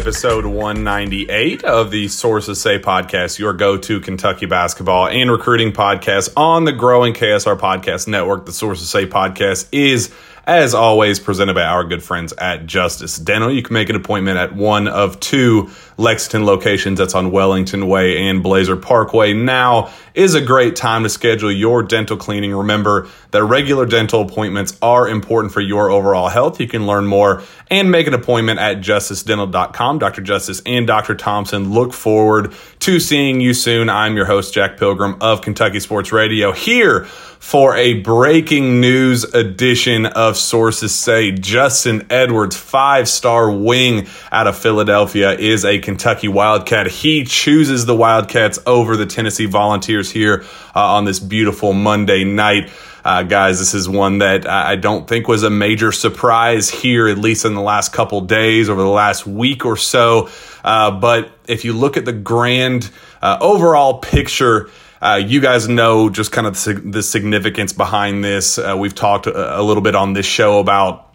Episode 198 of the Sources Say podcast, your go to Kentucky basketball and recruiting podcast on the growing KSR Podcast Network. The Sources Say podcast is as always, presented by our good friends at Justice Dental. You can make an appointment at one of two Lexington locations that's on Wellington Way and Blazer Parkway. Now is a great time to schedule your dental cleaning. Remember that regular dental appointments are important for your overall health. You can learn more and make an appointment at justicedental.com. Dr. Justice and Dr. Thompson look forward to seeing you soon. I'm your host, Jack Pilgrim of Kentucky Sports Radio here for a breaking news edition of Sources Say Justin Edwards, five star wing out of Philadelphia, is a Kentucky Wildcat. He chooses the Wildcats over the Tennessee Volunteers here uh, on this beautiful Monday night. Uh, guys, this is one that I don't think was a major surprise here, at least in the last couple days, over the last week or so. Uh, but if you look at the grand uh, overall picture, uh, you guys know just kind of the significance behind this. Uh, we've talked a, a little bit on this show about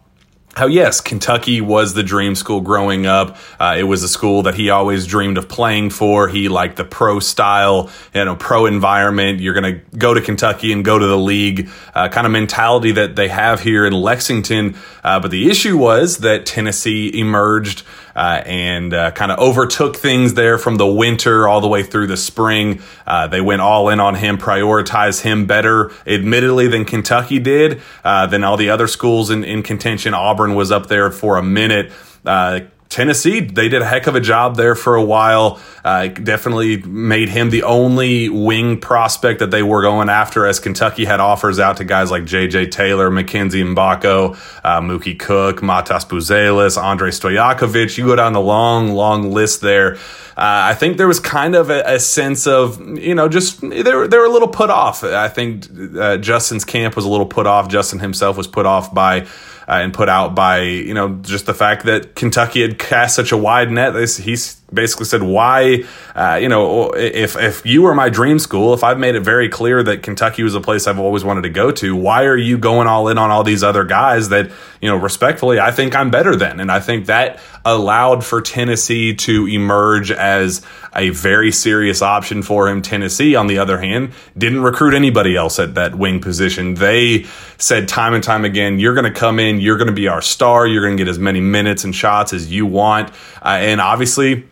how yes, Kentucky was the dream school growing up. Uh, it was a school that he always dreamed of playing for. He liked the pro style, you know, pro environment. You're going to go to Kentucky and go to the league uh, kind of mentality that they have here in Lexington. Uh, but the issue was that Tennessee emerged uh, and uh, kind of overtook things there from the winter all the way through the spring. Uh, they went all in on him, prioritized him better, admittedly, than Kentucky did, uh, than all the other schools in, in contention. Auburn was up there for a minute. Uh, Tennessee, they did a heck of a job there for a while. Uh, definitely made him the only wing prospect that they were going after, as Kentucky had offers out to guys like J.J. Taylor, Mackenzie Mgbako, uh, Mookie Cook, Matas Buzelis, Andre Stojakovic. You go down the long, long list there. Uh, I think there was kind of a, a, sense of, you know, just they were, they were a little put off. I think uh, Justin's camp was a little put off. Justin himself was put off by uh, and put out by you know just the fact that Kentucky had cast such a wide net. He's basically said, "Why, uh, you know, if if you were my dream school, if I've made it very clear that Kentucky was a place I've always wanted to go to, why are you going all in on all these other guys that you know, respectfully, I think I'm better than, and I think that allowed for Tennessee to emerge as a very serious option for him. Tennessee, on the other hand, didn't recruit anybody else at that wing position. They said time and time again, "You're going to come in, you're going to be our star, you're going to get as many minutes and shots as you want," uh, and obviously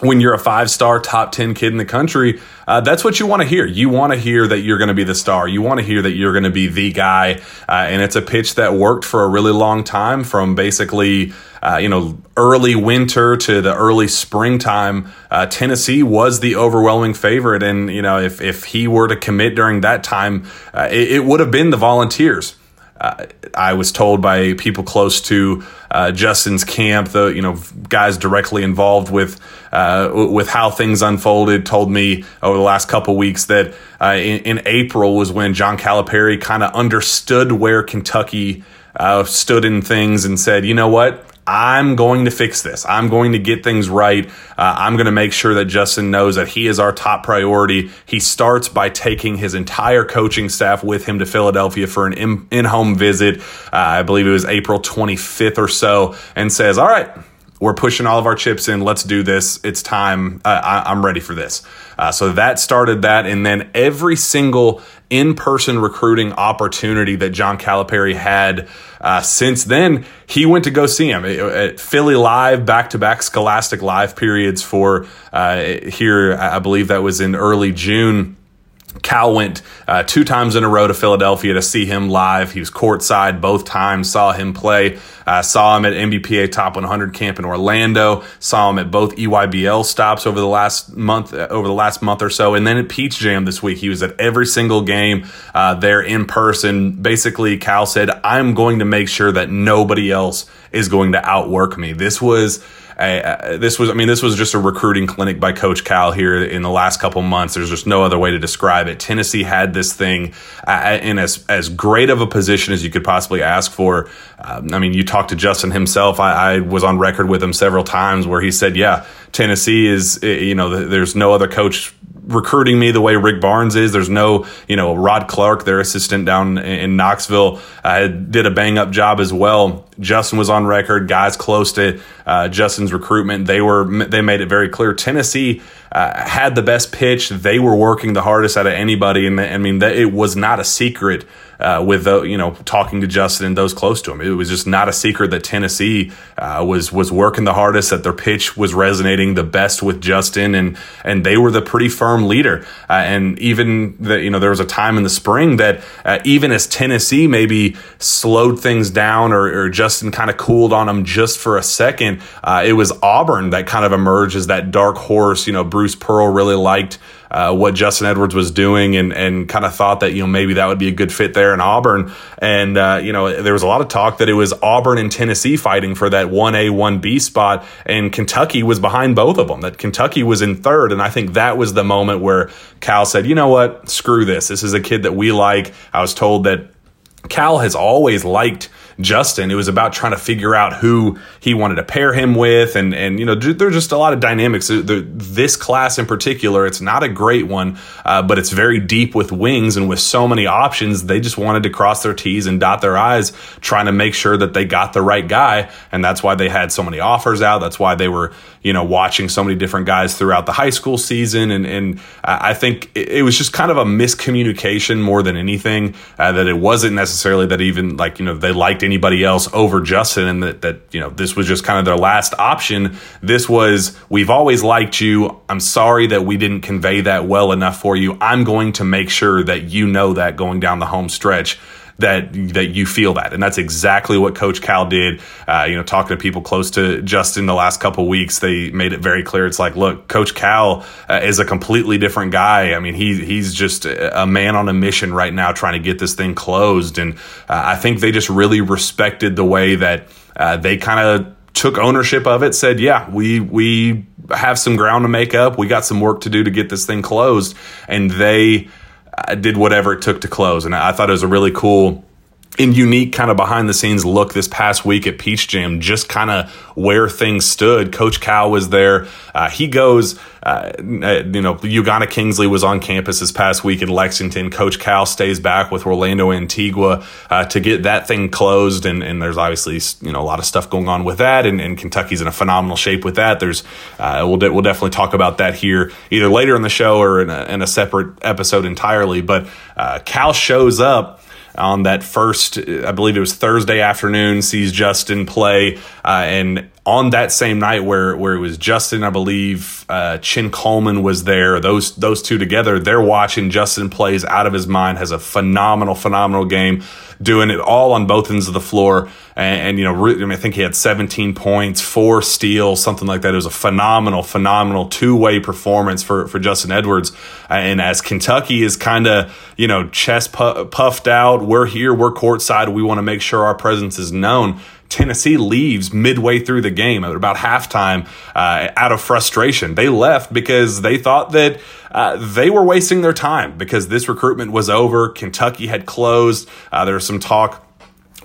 when you're a five star top 10 kid in the country, uh, that's what you want to hear. You want to hear that you're going to be the star. You want to hear that you're going to be the guy. Uh, and it's a pitch that worked for a really long time from basically, uh, you know, early winter to the early springtime. Uh, Tennessee was the overwhelming favorite. And, you know, if, if he were to commit during that time, uh, it, it would have been the Volunteers. Uh, I was told by people close to uh, Justin's camp, the you know guys directly involved with uh, with how things unfolded, told me over the last couple weeks that uh, in, in, April was when John Calipari kind of understood where Kentucky uh, stood in things and said, you know what, I'm going to fix this. I'm going to get things right. Uh, I'm going to make sure that Justin knows that he is our top priority. He starts by taking his entire coaching staff with him to Philadelphia for an in home visit. Uh, I believe it was April 25th or so, and says, All right, we're pushing all of our chips in. Let's do this. It's time. Uh, I, am ready for this. Uh, so that started that. And then every single in person recruiting opportunity that John Calipari had uh, since then, he went to go see him at Philly Live, back to back Scholastic Live periods for uh, here. I believe that was in early June. Cal went uh, two times in a row to Philadelphia to see him live. He was courtside both times, saw him play, uh, saw him at NBPA Top 100 camp in Orlando, saw him at both EYBL stops over the last month, uh, over the last month or so, and then at Peach Jam this week. He was at every single game uh, there in person. Basically, Cal said, "I'm going to make sure that nobody else is going to outwork me." This was this was, I mean, this was just a recruiting clinic by Coach Cal here in the last couple months. There's just no other way to describe it. Tennessee had this thing uh, in as as great of a position as you could possibly ask for. Um, I mean, you talked to Justin himself. I, I was on record with him several times where he said, "Yeah, Tennessee is, you know, there's no other coach recruiting me the way Rick Barnes is. There's no, you know, Rod Clark, their assistant down in Knoxville, uh, did a bang up job as well. Justin was on record, guys close to uh, Justin's recruitment. They were they made it very clear. Tennessee uh, had the best pitch. They were working the hardest out of anybody, and I mean it was not a secret uh, with you know talking to Justin and those close to him. It was just not a secret that Tennessee uh, was was working the hardest, that their pitch was resonating the best with Justin, and and they were the pretty firm leader. Uh, and even that you know there was a time in the spring that uh, even as Tennessee maybe slowed things down or, or Justin kind of cooled on him just for a second, uh, it was Auburn that kind of emerged as that dark horse. You know, Bruce Pearl really liked uh, what Justin Edwards was doing and, and kind of thought that, you know, maybe that would be a good fit there in Auburn. And, uh, you know, there was a lot of talk that it was Auburn and Tennessee fighting for that 1A, 1B spot, and Kentucky was behind both of them, that Kentucky was in third. And I think that was the moment where Cal said, you know what, screw this. This is a kid that we like. I was told that Cal has always liked Justin. It was about trying to figure out who he wanted to pair him with, and and you know there's just a lot of dynamics. This class in particular, it's not a great one, uh, but it's very deep with wings and with so many options. They just wanted to cross their T's and dot their I's, trying to make sure that they got the right guy, and that's why they had so many offers out. That's why they were you know watching so many different guys throughout the high school season, and and I think it was just kind of a miscommunication more than anything. Uh, that it wasn't necessarily that even like you know they liked anybody else over Justin, and that that you know this was just kind of their last option. This was we've always liked you. I'm sorry that we didn't convey that well enough for you. I'm going to make sure that you know that going down the home stretch that that you feel that, and that's exactly what Coach Cal did. Uh, you know, talking to people close to Justin the last couple weeks, they made it very clear. It's like, look, Coach Cal uh, is a completely different guy. I mean, he he's just a man on a mission right now, trying to get this thing closed, and uh, I think they just really respected the way that uh, they kind of took ownership of it. Said, yeah, we we have some ground to make up. We got some work to do to get this thing closed, and they I did whatever it took to close. And I thought it was a really cool and unique kind of behind the scenes look this past week at Peach Jam, just kind of where things stood. Coach Cal was there. Uh, he goes, uh, you know, Ugonna Kingsley was on campus this past week in Lexington. Coach Cal stays back with Orlando Antigua uh, to get that thing closed. And, and, there's obviously, you know, a lot of stuff going on with that. And, and Kentucky's in a phenomenal shape with that. There's, uh, we'll, de- we'll definitely talk about that here either later in the show or in a, in a separate episode entirely. But uh, Cal shows up on that first, I believe it was Thursday afternoon, sees Justin play, uh, and on that same night where where it was Justin, I believe uh, Chin Coleman was there. Those those two together, they're watching Justin plays out of his mind. Has a phenomenal phenomenal game, doing it all on both ends of the floor. And, and you know, I, mean, I think he had 17 points, four steals, something like that. It was a phenomenal phenomenal two way performance for for Justin Edwards. And as Kentucky is kind of you know chest puffed out, we're here, we're courtside. We want to make sure our presence is known Tennessee leaves midway through the game at about halftime uh, out of frustration. They left because they thought that uh, they were wasting their time because this recruitment was over. Kentucky had closed. Uh, there was some talk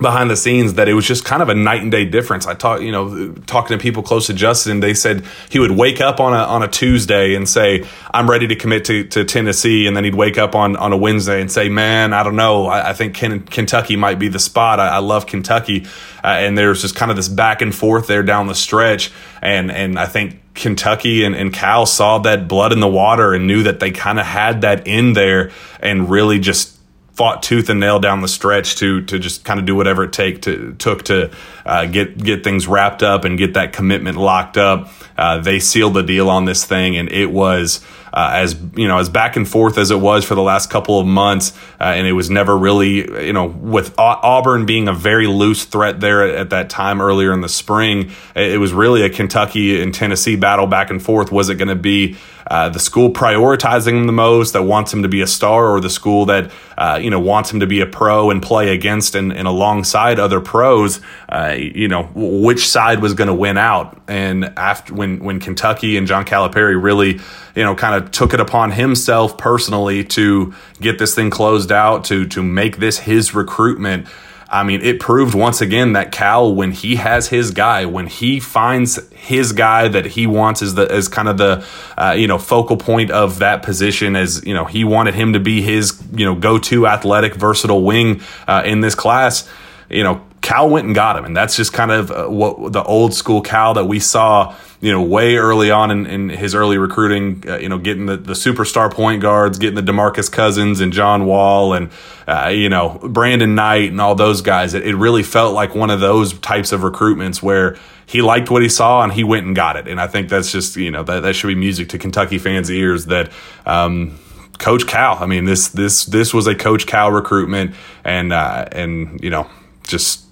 behind the scenes that it was just kind of a night and day difference. I talked, you know, talking to people close to Justin, they said he would wake up on a on a Tuesday and say, "I'm ready to commit to, to Tennessee," and then he'd wake up on on a Wednesday and say, "Man, I don't know. I, I think Ken, Kentucky might be the spot. I, I love Kentucky." Uh, and there's just kind of this back and forth there down the stretch, and and I think Kentucky and, and Cal saw that blood in the water and knew that they kind of had that in there and really just fought tooth and nail down the stretch to to just kind of do whatever it take to took to uh, get get things wrapped up and get that commitment locked up. Uh, they sealed the deal on this thing, and it was uh, as you know as back and forth as it was for the last couple of months, uh, and it was never really you know with Auburn being a very loose threat there at, at, that time earlier in the spring, it was really a Kentucky and Tennessee battle back and forth. Was it going to be uh, the school prioritizing him the most that wants him to be a star, or the school that uh, you know wants him to be a pro and play against and, and alongside other pros? Uh, you know which side was going to win out, and after when when Kentucky and John Calipari really you know kind of took it upon himself personally to get this thing closed out to to make this his recruitment I mean, it proved once again that Cal, when he has his guy, when he finds his guy that he wants as the as kind of the uh, you know focal point of that position, as you know he wanted him to be his you know go to athletic versatile wing uh, in this class. You know, Cal went and got him, and that's just kind of uh, what the old school Cal that we saw you know, way early on in, in his early recruiting, uh, you know, getting the, the superstar point guards, getting the Demarcus Cousins and John Wall and, uh, you know, Brandon Knight and all those guys. It, it really felt like one of those types of recruitments where he liked what he saw and he went and got it. And I think that's just, you know, that, that should be music to Kentucky fans' ears that, um, Coach Cal. I mean, this this this was a Coach Cal recruitment, and uh, and you know, just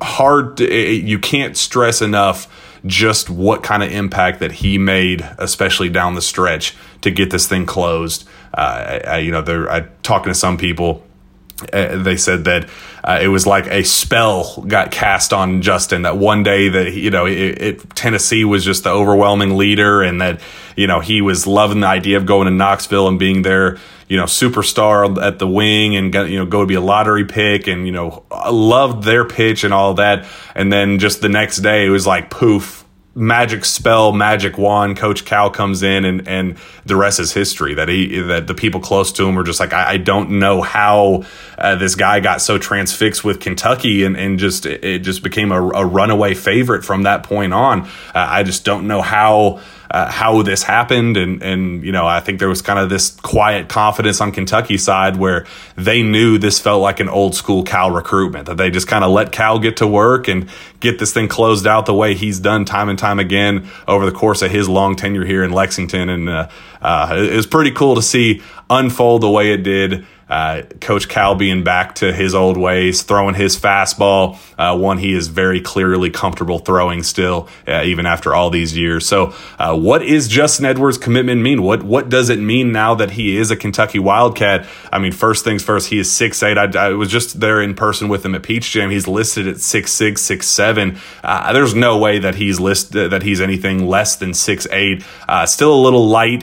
hard. To, you can't stress enough just what kind of impact that he made, especially down the stretch, to get this thing closed. Uh, I, you know, they're I, talking to some people. Uh, they said that uh, it was like a spell got cast on Justin. That one day that you know it, it, Tennessee was just the overwhelming leader, and that you know he was loving the idea of going to Knoxville and being there you know, superstar at the wing and got, you know, go to be a lottery pick and, you know, loved their pitch and all that. And then just the next day it was like poof, magic spell, magic wand. Coach Cal comes in, and and the rest is history. That he that the people close to him were just like, I, I don't know how uh, this guy got so transfixed with Kentucky, and and just it just became a, a runaway favorite from that point on. Uh, I just don't know how uh, how this happened, and and you know I think there was kind of this quiet confidence on Kentucky side where they knew this felt like an old school Cal recruitment that they just kind of let Cal get to work and get this thing closed out the way he's done time and time again over the course of his long tenure here in Lexington, and uh, uh, it was pretty cool to see unfold the way it did. Uh, Coach Cal being back to his old ways, throwing his fastball, uh, one he is very clearly comfortable throwing still, uh, even after all these years. So, uh, what is Justin Edwards' commitment mean? What what does it mean now that he is a Kentucky Wildcat? I mean, first things first, he is six eight. I, I was just there in person with him at Peach Jam. He's listed at six six six seven. Uh, there's no way that he's listed that he's anything less than six eight. Uh, still a little light.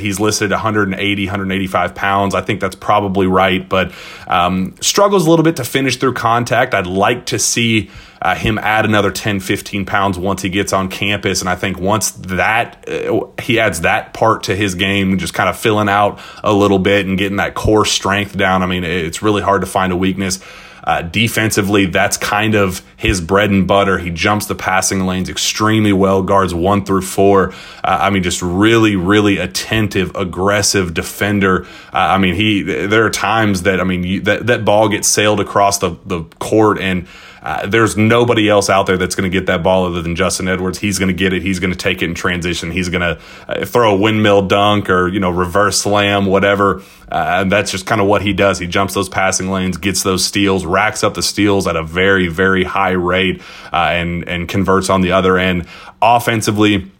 he's listed 180, 185 pounds. I think that's probably probably right, but um, struggles a little bit to finish through contact. I'd like to see uh, him add another 10, 15 pounds once he gets on campus. And I think once that uh, he adds that part to his game, just kind of filling out a little bit and getting that core strength down. I mean, it's really hard to find a weakness. Uh, defensively, that's kind of his bread and butter. He jumps the passing lanes extremely well, guards one through four. Uh, I mean, just really, really attentive, aggressive defender. Uh, I mean, he. There are times that I mean you, that that ball gets sailed across the the court and uh, there's nobody else out there that's going to get that ball other than Justin Edwards. He's going to get it. He's going to take it in transition. He's going to uh, throw a windmill dunk or you know reverse slam, whatever. Uh, and that's just kind of what he does. He jumps those passing lanes, gets those steals, racks up the steals at a very very high rate, uh, and and converts on the other end. Offensively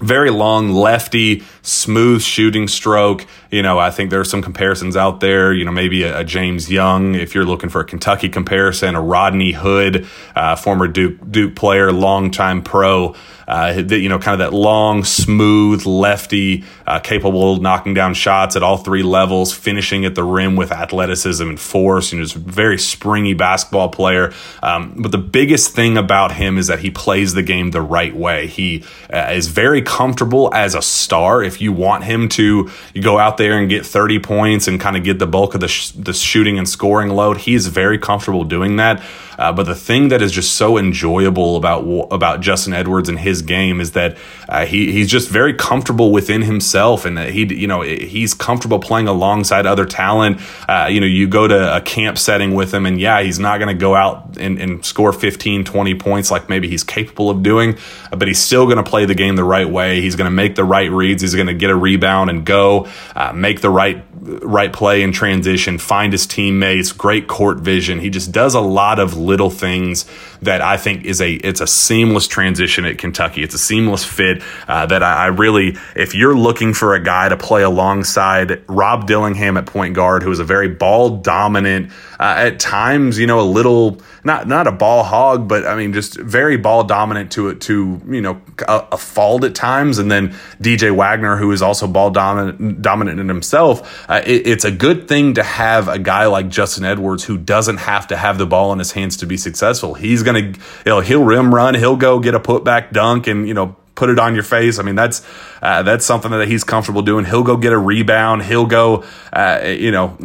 very long lefty, smooth shooting stroke. You know, I think there are some comparisons out there. You know, maybe a, a James Young, if you're looking for a Kentucky comparison, a Rodney Hood, uh, former Duke Duke player, longtime pro uh, you know, kind of that long, smooth lefty, uh, capable of knocking down shots at all three levels, finishing at the rim with athleticism and force. You know, he's a very springy basketball player. Um, but the biggest thing about him is that he plays the game the right way. He uh, is very comfortable as a star. If you want him to go out there and get 30 points and kind of get the bulk of the, sh- the shooting and scoring load, he's very comfortable doing that. Uh, but the thing that is just so enjoyable about about Justin Edwards and his game is that uh, he he's just very comfortable within himself, and that he you know he's comfortable playing alongside other talent. Uh, you know, you go to a camp setting with him, and yeah, he's not going to go out and, and, score 15, 20 points like maybe he's capable of doing, but he's still going to play the game the right way. He's going to make the right reads. He's going to get a rebound and go uh, make the right right play in transition, find his teammates, great court vision. He just does a lot of little things that I think is a it's a seamless transition at Kentucky. It's a seamless fit uh, that I, I, really, if you're looking for a guy to play alongside Rob Dillingham at point guard, who is a very ball dominant, uh, at times, you know, a little not not a ball hog, but I mean, just very ball dominant to it to you know a, a fault at times, and then DJ Wagner, who is also ball dominant dominant in himself. Uh, it, it's a good thing to have a guy like Justin Edwards who doesn't have to have the ball in his hands to be successful. He's gonna, you know, he'll rim run, he'll go get a putback dunk, and you know put it on your face. I mean, that's uh, that's something that he's comfortable doing. He'll go get a rebound. He'll go, uh, you know,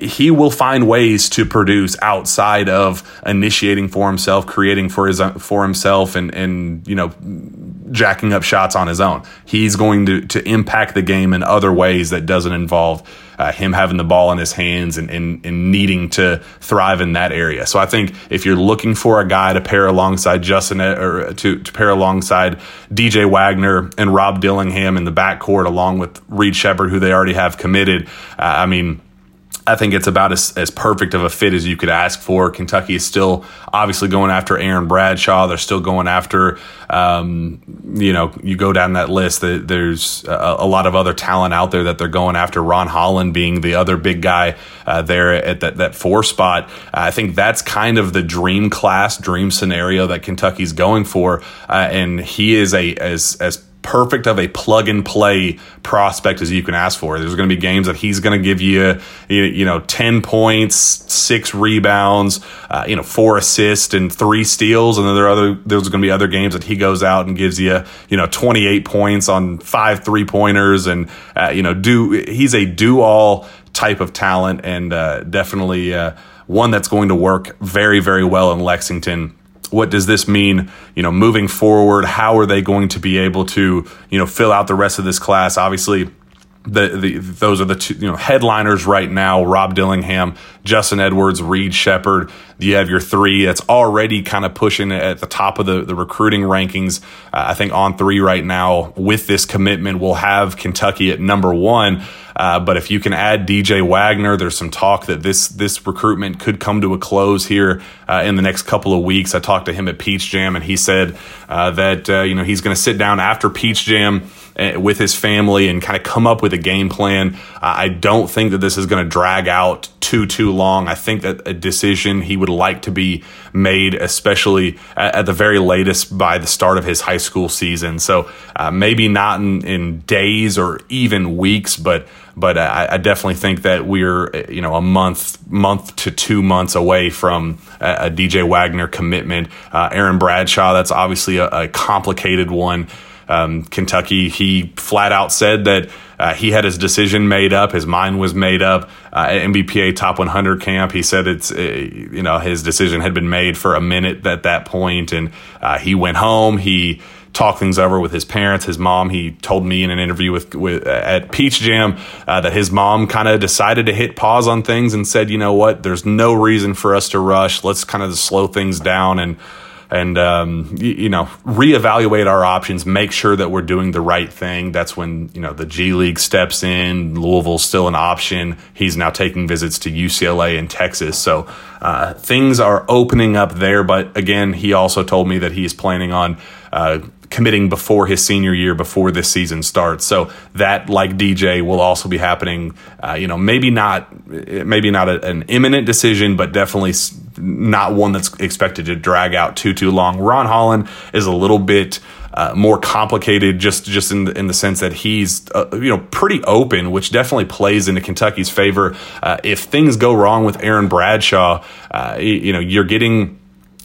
he will find ways to produce outside of initiating for himself, creating for his for himself, and and you know, jacking up shots on his own. He's going to to impact the game in other ways that doesn't involve uh, him having the ball in his hands and, and, and needing to thrive in that area. So I think if you're looking for a guy to pair alongside Justin or to, to pair alongside DJ Wagner and Rob Dillingham in the backcourt, along with Reed Sheppard, who they already have committed, uh, I mean, I think it's about as, as perfect of a fit as you could ask for. Kentucky is still obviously going after Aaron Bradshaw. They're still going after, um, you know, you go down that list. There's a, a, lot of other talent out there that they're going after. Ron Holland being the other big guy uh, there at that, that four spot. I think that's kind of the dream class, dream scenario that Kentucky's going for. Uh, and he is a as as perfect of a plug and play prospect as you can ask for. There's going to be games that he's going to give you, you know, 10 points, six rebounds, uh, you know, four assists and three steals. And then there are other, there's going to be other games that he goes out and gives you, you know, 28 points on five three pointers and, uh, you know, do, he's a do all type of talent and uh, definitely uh, one that's going to work very, very well in Lexington what does this mean you know moving forward? How are they going to be able to you know fill out the rest of this class? Obviously the, the those are the two you know headliners right now rob dillingham justin edwards reed sheppard you have your three that's already kind of pushing at the top of the, the recruiting rankings. Uh, i think On3 right now with this commitment we'll have kentucky at number one uh, but if you can add DJ Wagner, there's some talk that this this recruitment could come to a close here uh, in the next couple of weeks. I talked to him at Peach Jam, and he said uh, that uh, you know he's going to sit down after Peach Jam uh, with his family and kind of come up with a game plan. I don't think that this is going to drag out too too long. I think that a decision he would like to be made, especially at, at the very latest by the start of his high school season. So uh, maybe not in, in days or even weeks, but but I, I, definitely think that we're you know a month month to two months away from a, a DJ Wagner commitment. Uh, Aaron Bradshaw, that's obviously a, a complicated one. Um, Kentucky, he flat out said that uh, he had his decision made up, his mind was made up. Uh, at NBPA Top 100 camp, he said it's uh, you know his decision had been made for a minute at that point, and uh, he went home. He talk things over with his parents, his mom. He told me in an interview with, with at Peach Jam uh, that his mom kind of decided to hit pause on things and said, you know what, there's no reason for us to rush. Let's kind of slow things down and and um, you, you, know reevaluate our options make sure that we're doing the right thing. That's when you know the g league steps in. Louisville's still an option. He's now taking visits to ucla and texas. So uh, things are opening up there. But again he also told me that he's planning on uh, committing before his senior year, before this season starts. So that, like DJ, will also be happening. Uh, you know, maybe not, maybe not a, an imminent decision, but definitely not one that's expected to drag out too too long. Ron Holland is a little bit. Uh, more complicated, just just in the, in the sense that he's uh, you know pretty open, which definitely plays into Kentucky's favor. Uh, if things go wrong with Aaron Bradshaw, uh, you, you know you're getting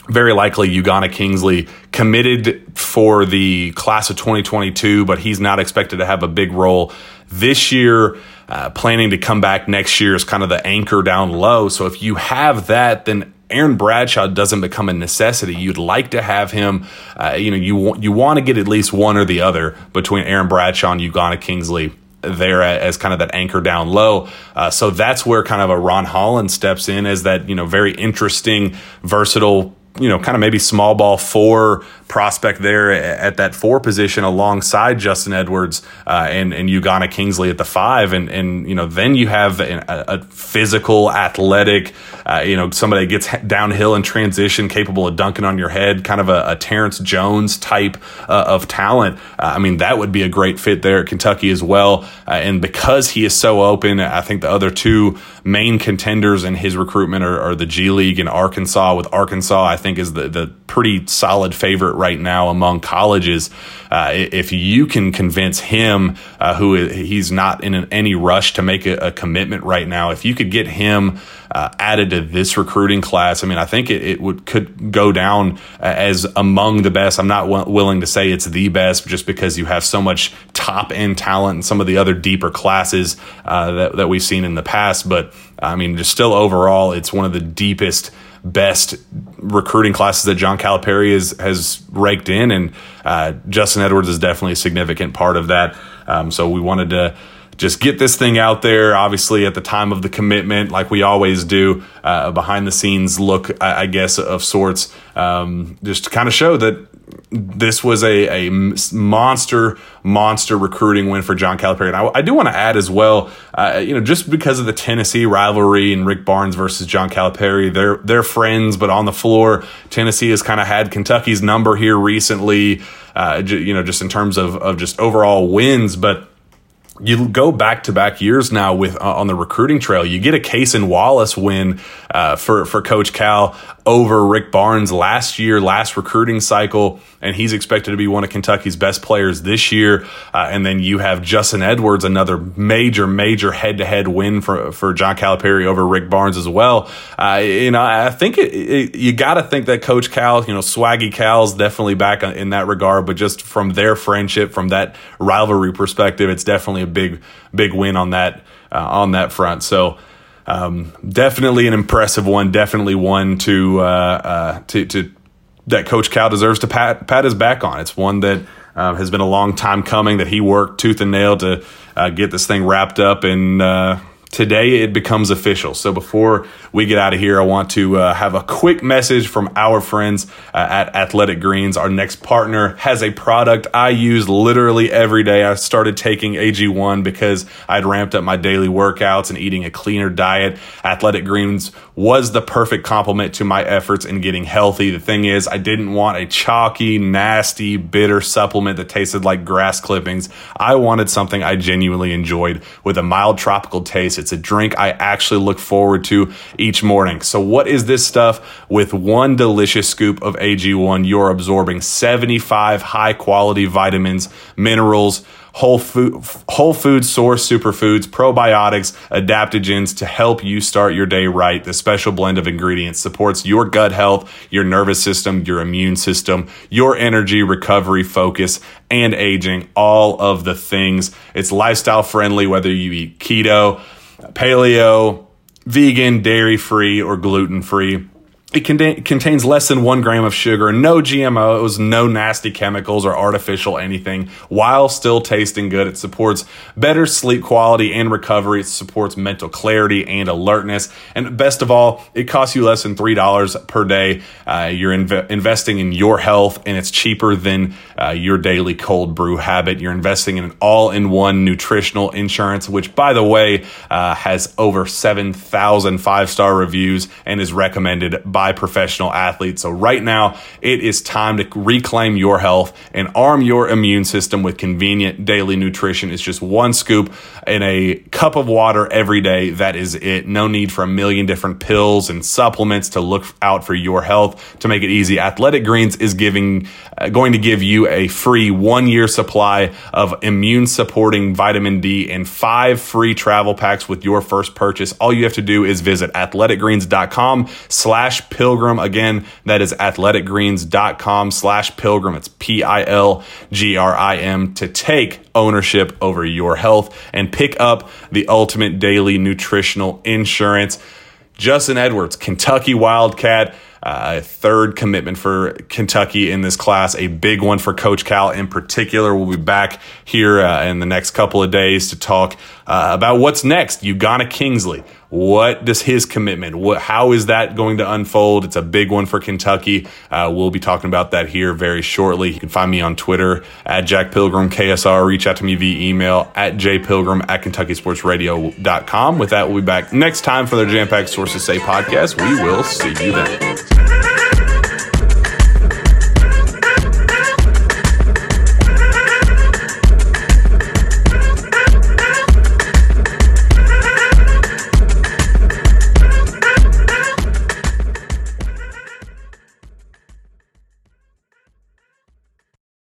very likely Ugonna Kingsley committed for the class of 2022, but he's not expected to have a big role this year. Uh, planning to come back next year is kind of the anchor down low. So if you have that, then Aaron Bradshaw doesn't become a necessity. You'd like to have him. Uh, you know, you want you want to get at least one or the other between Aaron Bradshaw and Ugonna Kingsley there as kind of that anchor down low. Uh, so that's where kind of a Ron Holland steps in as that you know very interesting, versatile you know, kind of maybe small ball four prospect there at that four position alongside Justin Edwards uh, and and Ugonna Kingsley at the five, and and you know then you have a, a physical, athletic, uh, you know somebody that gets downhill and transition, capable of dunking on your head, kind of a, a Terrence Jones type uh, of talent. Uh, I mean that would be a great fit there at Kentucky as well, uh, and because he is so open, I think the other two main contenders in his recruitment are, are the G League and Arkansas. With Arkansas, I think is the the pretty solid favorite right now among colleges. Uh, if you can convince him, uh, who he's not in an, any rush to make a, a, commitment right now, if you could get him uh, added to this recruiting class, I mean, I think it, it would could go down as among the best. I'm not w- willing to say it's the best, just because you have so much top end talent in some of the other deeper classes uh, that that we've seen in the past. But I mean, just still overall, it's one of the deepest best recruiting classes that John Calipari has has raked in, and uh, Justin Edwards is definitely a significant part of that. Um, so we wanted to just get this thing out there. Obviously, at the time of the commitment, like we always do, uh, behind the scenes look, I, I guess, of sorts, um, just to kind of show that this was a, a monster, monster recruiting win for John Calipari. And I, I do want to add as well, uh, you know, just because of the Tennessee rivalry and Rick Barnes versus John Calipari, they're they're friends, but on the floor, Tennessee has kind of had Kentucky's number here recently. Uh, you know, just in terms of of just overall wins, but you go back to back years now with uh, on the recruiting trail. You get a Cason Wallace win uh, for for Coach Cal over Rick Barnes last year, last recruiting cycle, and he's expected to be one of Kentucky's best players this year. Uh, and then you have Justin Edwards, another major, major head to head win for for John Calipari over Rick Barnes as well. Uh, you know, I think it, it, you got to think that Coach Cal, you know, Swaggy Cal's definitely back in that regard, but just from their friendship, from that rivalry perspective, it's definitely a big, big win on that uh, on that front. So. Um, definitely an impressive one. Definitely one to uh, uh, to, to that Coach Cal deserves to pat pat his back on. It's one that uh, has been a long time coming. That he worked tooth and nail to uh, get this thing wrapped up and uh, today it becomes official. So before we get out of here, I want to uh, have a quick message from our friends uh, at Athletic Greens. Our next partner has a product I use literally every day. I started taking AG1 because I'd ramped up my daily workouts and eating a cleaner diet. Athletic Greens was the perfect complement to my efforts in getting healthy. The thing is, I didn't want a chalky, nasty, bitter supplement that tasted like grass clippings. I wanted something I genuinely enjoyed with a mild tropical taste it's a drink I actually look forward to each morning. So, what is this stuff? With one delicious scoop of AG1, you're absorbing 75 high quality vitamins, minerals, whole food, whole food source superfoods, probiotics, adaptogens to help you start your day right. The special blend of ingredients supports your gut health, your nervous system, your immune system, your energy, recovery, focus, and aging. All of the things. It's lifestyle friendly, whether you eat keto, paleo, vegan, dairy free, or gluten free. It contains less than one gram of sugar, no GMOs, no nasty chemicals or artificial anything, while still tasting good. It supports better sleep quality and recovery. It supports mental clarity and alertness. And best of all, it costs you less than $3 per day. Uh, you're inv- investing in your health, and it's cheaper than uh, your daily cold brew habit. You're investing in an all in one nutritional insurance, which, by the way, uh, has over 7,000 five star reviews and is recommended by by professional athletes. So, right now, it is time to reclaim your health and arm your immune system with convenient daily nutrition. It's just one scoop in a cup of water every day. That is it. No need for a million different pills and supplements to look out for your health. To make it easy, Athletic Greens is giving uh, going to give you a free one year supply of immune supporting vitamin D and five free travel packs with your first purchase. All you have to do is visit athleticgreens.com slash pilgrim. Again, that is athleticgreens.com slash pilgrim. It's P I L G R I M to take ownership over your health and pick up the ultimate daily nutritional insurance. Justin Edwards, Kentucky Wildcat. Uh, a third commitment for Kentucky in this class, a big one for Coach Cal in particular. We'll be back here uh, in the next couple of days to talk uh, about what's next. Ugonna Kingsley. What does his commitment? What, how is that going to unfold? It's a big one for Kentucky. Uh, we'll be talking about that here very shortly. You can find me on Twitter at Jack Pilgrim KSR. Reach out to me via email at jpilgrim at KentuckySportsRadio.com. With that, we'll be back next time for the Jam Packed Sources Say podcast. We will see you then. Yeah.